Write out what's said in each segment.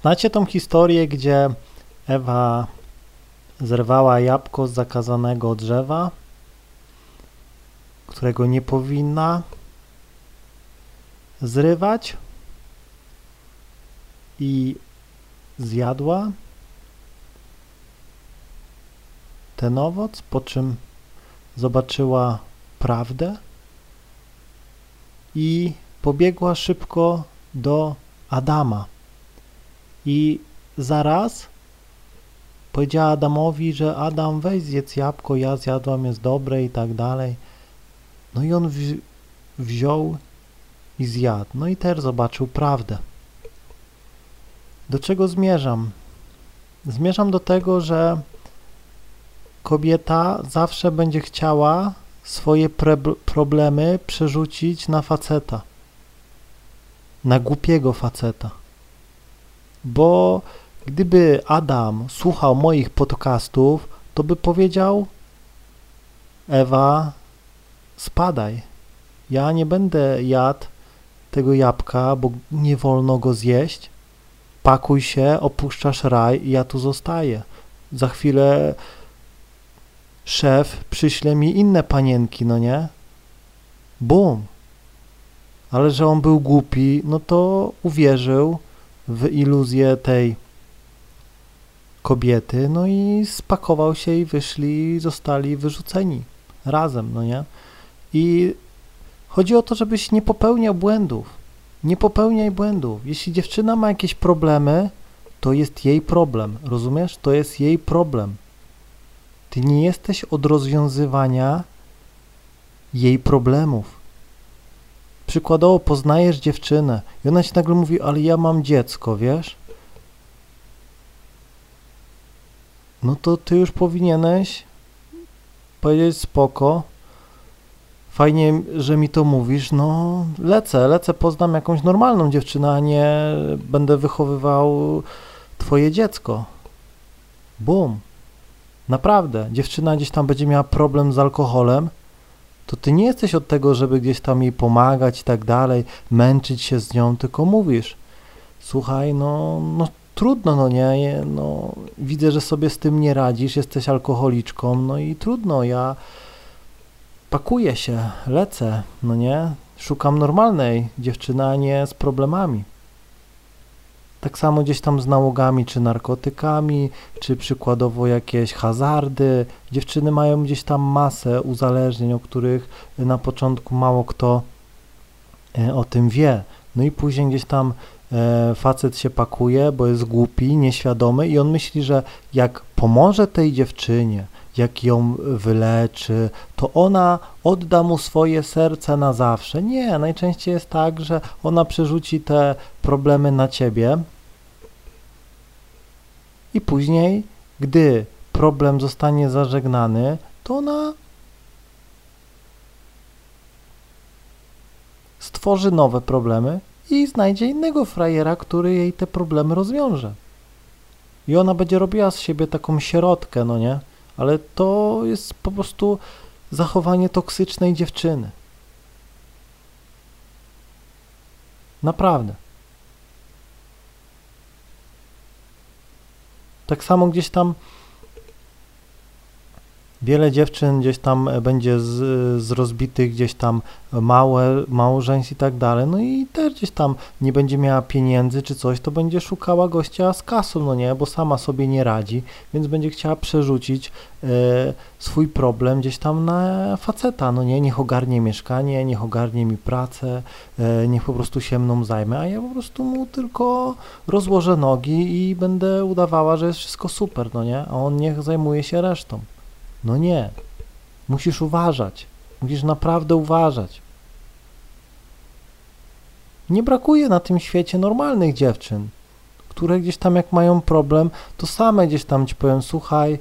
Znacie tą historię, gdzie Ewa zerwała jabłko z zakazanego drzewa, którego nie powinna zrywać i zjadła ten owoc, po czym zobaczyła prawdę i pobiegła szybko do Adama. I zaraz powiedziała Adamowi, że Adam weź zjedz jabłko, ja zjadłam, jest dobre i tak dalej. No i on wzi wziął i zjadł. No i też zobaczył prawdę. Do czego zmierzam? Zmierzam do tego, że kobieta zawsze będzie chciała swoje problemy przerzucić na faceta. Na głupiego faceta. Bo gdyby Adam słuchał moich podcastów, to by powiedział Ewa, spadaj. Ja nie będę jadł tego jabłka, bo nie wolno go zjeść. Pakuj się, opuszczasz raj i ja tu zostaję. Za chwilę szef przyśle mi inne panienki, no nie? Bum. Ale że on był głupi, no to uwierzył w iluzję tej kobiety, no i spakował się i wyszli, zostali wyrzuceni razem, no nie? I chodzi o to, żebyś nie popełniał błędów. Nie popełniaj błędów. Jeśli dziewczyna ma jakieś problemy, to jest jej problem, rozumiesz? To jest jej problem. Ty nie jesteś od rozwiązywania jej problemów. Przykładowo poznajesz dziewczynę i ona ci nagle mówi, ale ja mam dziecko, wiesz? No to ty już powinieneś powiedzieć spoko, fajnie, że mi to mówisz, no lecę, lecę, poznam jakąś normalną dziewczynę, a nie będę wychowywał twoje dziecko. Bum. Naprawdę, dziewczyna gdzieś tam będzie miała problem z alkoholem, to ty nie jesteś od tego, żeby gdzieś tam jej pomagać i tak dalej, męczyć się z nią, tylko mówisz, słuchaj, no, no trudno, no nie, no widzę, że sobie z tym nie radzisz, jesteś alkoholiczką, no i trudno, ja pakuję się, lecę, no nie, szukam normalnej dziewczyny, a nie z problemami. Tak samo gdzieś tam z nałogami, czy narkotykami, czy przykładowo jakieś hazardy. Dziewczyny mają gdzieś tam masę uzależnień, o których na początku mało kto e, o tym wie. No i później gdzieś tam e, facet się pakuje, bo jest głupi, nieświadomy i on myśli, że jak pomoże tej dziewczynie, jak ją wyleczy, to ona odda mu swoje serce na zawsze. Nie, najczęściej jest tak, że ona przerzuci te problemy na ciebie i później, gdy problem zostanie zażegnany, to ona stworzy nowe problemy i znajdzie innego frajera, który jej te problemy rozwiąże. I ona będzie robiła z siebie taką sierotkę, no nie? Ale to jest po prostu zachowanie toksycznej dziewczyny. Naprawdę. Tak samo gdzieś tam Wiele dziewczyn gdzieś tam e, będzie z, z rozbitych gdzieś tam małe małżeństw i tak dalej, no i też gdzieś tam nie będzie miała pieniędzy czy coś, to będzie szukała gościa z kasą, no nie, bo sama sobie nie radzi, więc będzie chciała przerzucić e, swój problem gdzieś tam na faceta, no nie, niech ogarnie mieszkanie, niech ogarnie mi pracę, e, niech po prostu się mną zajmie, a ja po prostu mu tylko rozłożę nogi i będę udawała, że jest wszystko super, no nie, a on niech zajmuje się resztą. No nie. Musisz uważać. Musisz naprawdę uważać. Nie brakuje na tym świecie normalnych dziewczyn, które gdzieś tam jak mają problem, to same gdzieś tam ci powiem, słuchaj,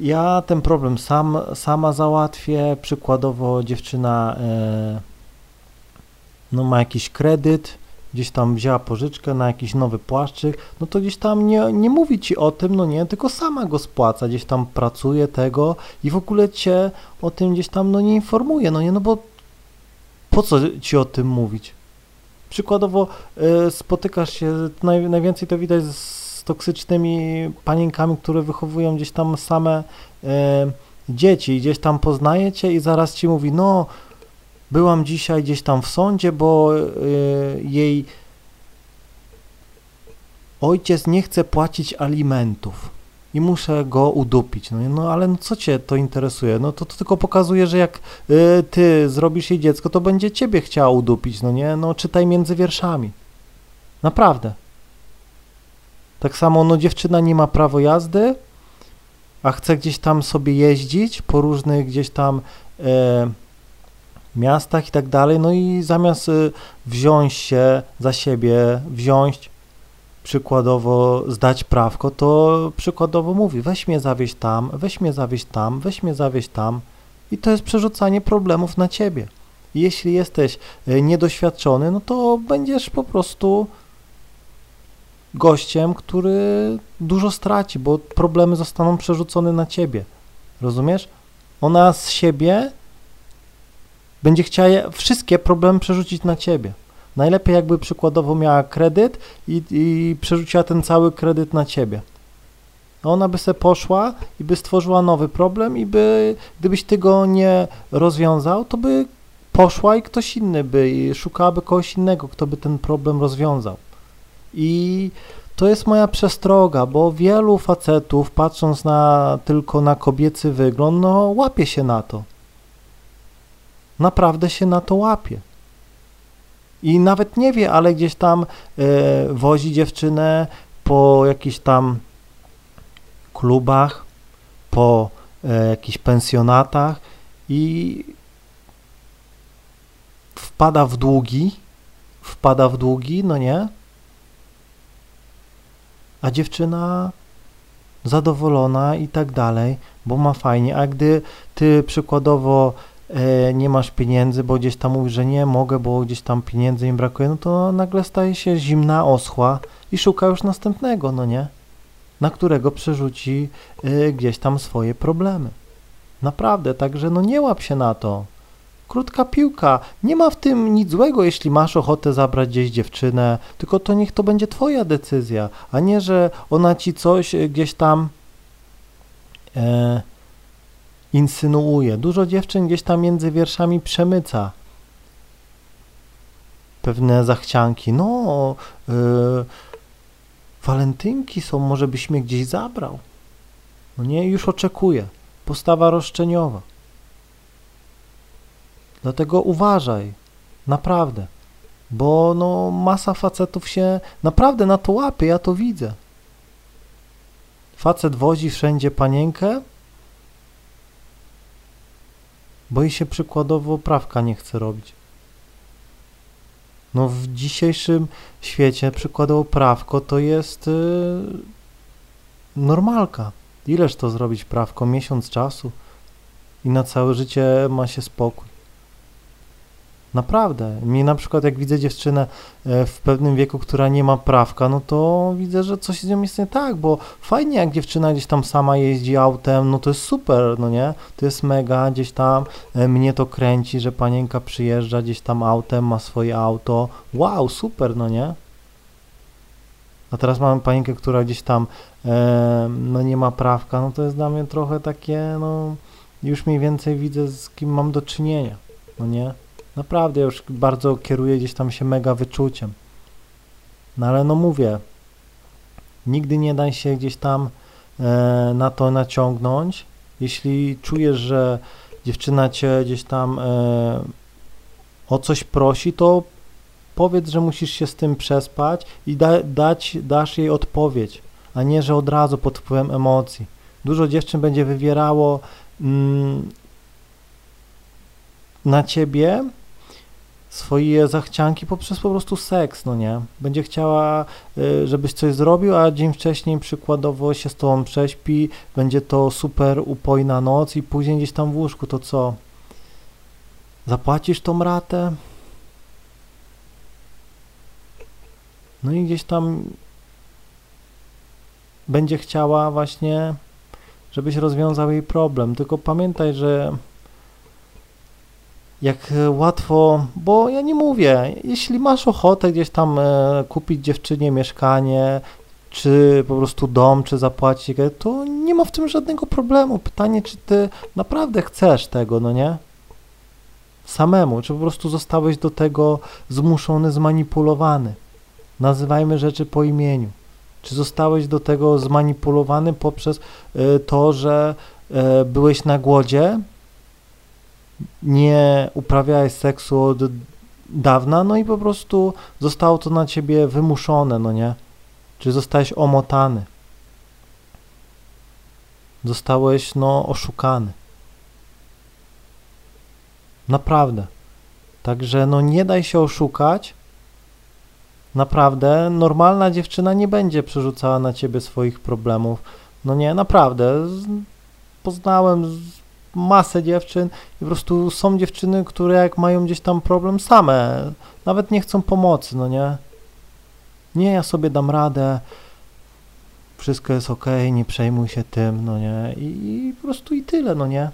ja ten problem sam, sama załatwię, przykładowo dziewczyna e, no, ma jakiś kredyt, gdzieś tam wzięła pożyczkę na jakiś nowy płaszczyk, no to gdzieś tam nie, nie mówi ci o tym, no nie, tylko sama go spłaca, gdzieś tam pracuje tego i w ogóle cię o tym gdzieś tam no nie informuje, no nie, no bo po co ci o tym mówić? Przykładowo y, spotykasz się, naj, najwięcej to widać z toksycznymi panienkami, które wychowują gdzieś tam same y, dzieci, gdzieś tam poznajecie i zaraz ci mówi, no byłam dzisiaj gdzieś tam w sądzie, bo y, jej ojciec nie chce płacić alimentów i muszę go udupić. No, no ale no, co cię to interesuje? No to, to tylko pokazuje, że jak y, ty zrobisz jej dziecko, to będzie ciebie chciała udupić, no nie? No czytaj między wierszami. Naprawdę. Tak samo, no dziewczyna nie ma prawo jazdy, a chce gdzieś tam sobie jeździć po różnych gdzieś tam e, miastach i tak dalej, no i zamiast y, wziąć się za siebie, wziąć przykładowo zdać prawko, to przykładowo mówi, weź mnie zawieź tam, weź mnie zawieź tam, weź mnie zawieź tam i to jest przerzucanie problemów na ciebie. Jeśli jesteś e, niedoświadczony, no to będziesz po prostu gościem, który dużo straci, bo problemy zostaną przerzucone na ciebie. Rozumiesz? Ona z siebie będzie chciała wszystkie problemy przerzucić na ciebie. Najlepiej jakby przykładowo miała kredyt i, i przerzuciła ten cały kredyt na ciebie. Ona by se poszła i by stworzyła nowy problem i by, gdybyś ty go nie rozwiązał, to by poszła i ktoś inny by, i szukałaby kogoś innego, kto by ten problem rozwiązał. I to jest moja przestroga, bo wielu facetów, patrząc na tylko na kobiecy wygląd, no łapie się na to. Naprawdę się na to łapie. I nawet nie wie, ale gdzieś tam e, wozi dziewczynę po jakichś tam klubach, po e, jakichś pensjonatach i wpada w długi, wpada w długi, no nie? A dziewczyna zadowolona i tak dalej, bo ma fajnie, a gdy ty przykładowo nie masz pieniędzy, bo gdzieś tam mówisz, że nie mogę, bo gdzieś tam pieniędzy im brakuje, no to nagle staje się zimna, oschła i szuka już następnego, no nie? Na którego przerzuci y, gdzieś tam swoje problemy. Naprawdę, także no nie łap się na to. Krótka piłka, nie ma w tym nic złego, jeśli masz ochotę zabrać gdzieś dziewczynę, tylko to niech to będzie twoja decyzja, a nie, że ona ci coś gdzieś tam e, insynuuje. Dużo dziewczyn gdzieś tam między wierszami przemyca pewne zachcianki. No, yy, walentynki są, może byś mnie gdzieś zabrał. No nie, już oczekuję. Postawa roszczeniowa. Dlatego uważaj, naprawdę, bo no masa facetów się naprawdę na to łapie, ja to widzę. Facet wozi wszędzie panienkę, bo i się przykładowo prawka nie chce robić. No w dzisiejszym świecie przykładowo prawko to jest yy, normalka. Ileż to zrobić prawko? Miesiąc czasu i na całe życie ma się spokój. Naprawdę. Mi na przykład jak widzę dziewczynę e, w pewnym wieku, która nie ma prawka, no to widzę, że coś z nią jest nie tak, bo fajnie jak dziewczyna gdzieś tam sama jeździ autem, no to jest super, no nie? To jest mega, gdzieś tam e, mnie to kręci, że panienka przyjeżdża gdzieś tam autem, ma swoje auto. Wow, super, no nie? A teraz mamy panienkę, która gdzieś tam e, no nie ma prawka, no to jest dla mnie trochę takie, no już mniej więcej widzę z kim mam do czynienia, no nie? Naprawdę już bardzo kieruję gdzieś tam się mega wyczuciem. No ale no mówię, nigdy nie daj się gdzieś tam e, na to naciągnąć. Jeśli czujesz, że dziewczyna cię gdzieś tam e, o coś prosi, to powiedz, że musisz się z tym przespać i da, dać, dasz jej odpowiedź, a nie, że od razu pod wpływem emocji. Dużo dziewczyn będzie wywierało mm, na ciebie swoje zachcianki poprzez po prostu seks, no nie? Będzie chciała, y, żebyś coś zrobił, a dzień wcześniej przykładowo się z tobą prześpi, będzie to super upojna noc i później gdzieś tam w łóżku, to co? Zapłacisz tą ratę? No i gdzieś tam będzie chciała właśnie, żebyś rozwiązał jej problem. Tylko pamiętaj, że jak e, łatwo, bo ja nie mówię, jeśli masz ochotę gdzieś tam e, kupić dziewczynie mieszkanie, czy po prostu dom, czy zapłacić, to nie ma w tym żadnego problemu. Pytanie, czy ty naprawdę chcesz tego, no nie? Samemu, czy po prostu zostałeś do tego zmuszony, zmanipulowany. Nazywajmy rzeczy po imieniu. Czy zostałeś do tego zmanipulowany poprzez y, to, że byłeś na głodzie, nie uprawiałeś seksu od dawna, no i po prostu zostało to na ciebie wymuszone, no nie? Czy zostałeś omotany? Zostałeś, no, oszukany. Naprawdę. Także, no, nie daj się oszukać. Naprawdę, normalna dziewczyna nie będzie przerzucała na ciebie swoich problemów. No nie, naprawdę. Poznałem masę dziewczyn i po prostu są dziewczyny, które jak mają gdzieś tam problem same, nawet nie chcą pomocy, no nie? Nie, ja sobie dam radę, wszystko jest ok, nie przejmuj się tym, no nie? I, i po prostu i tyle, no nie?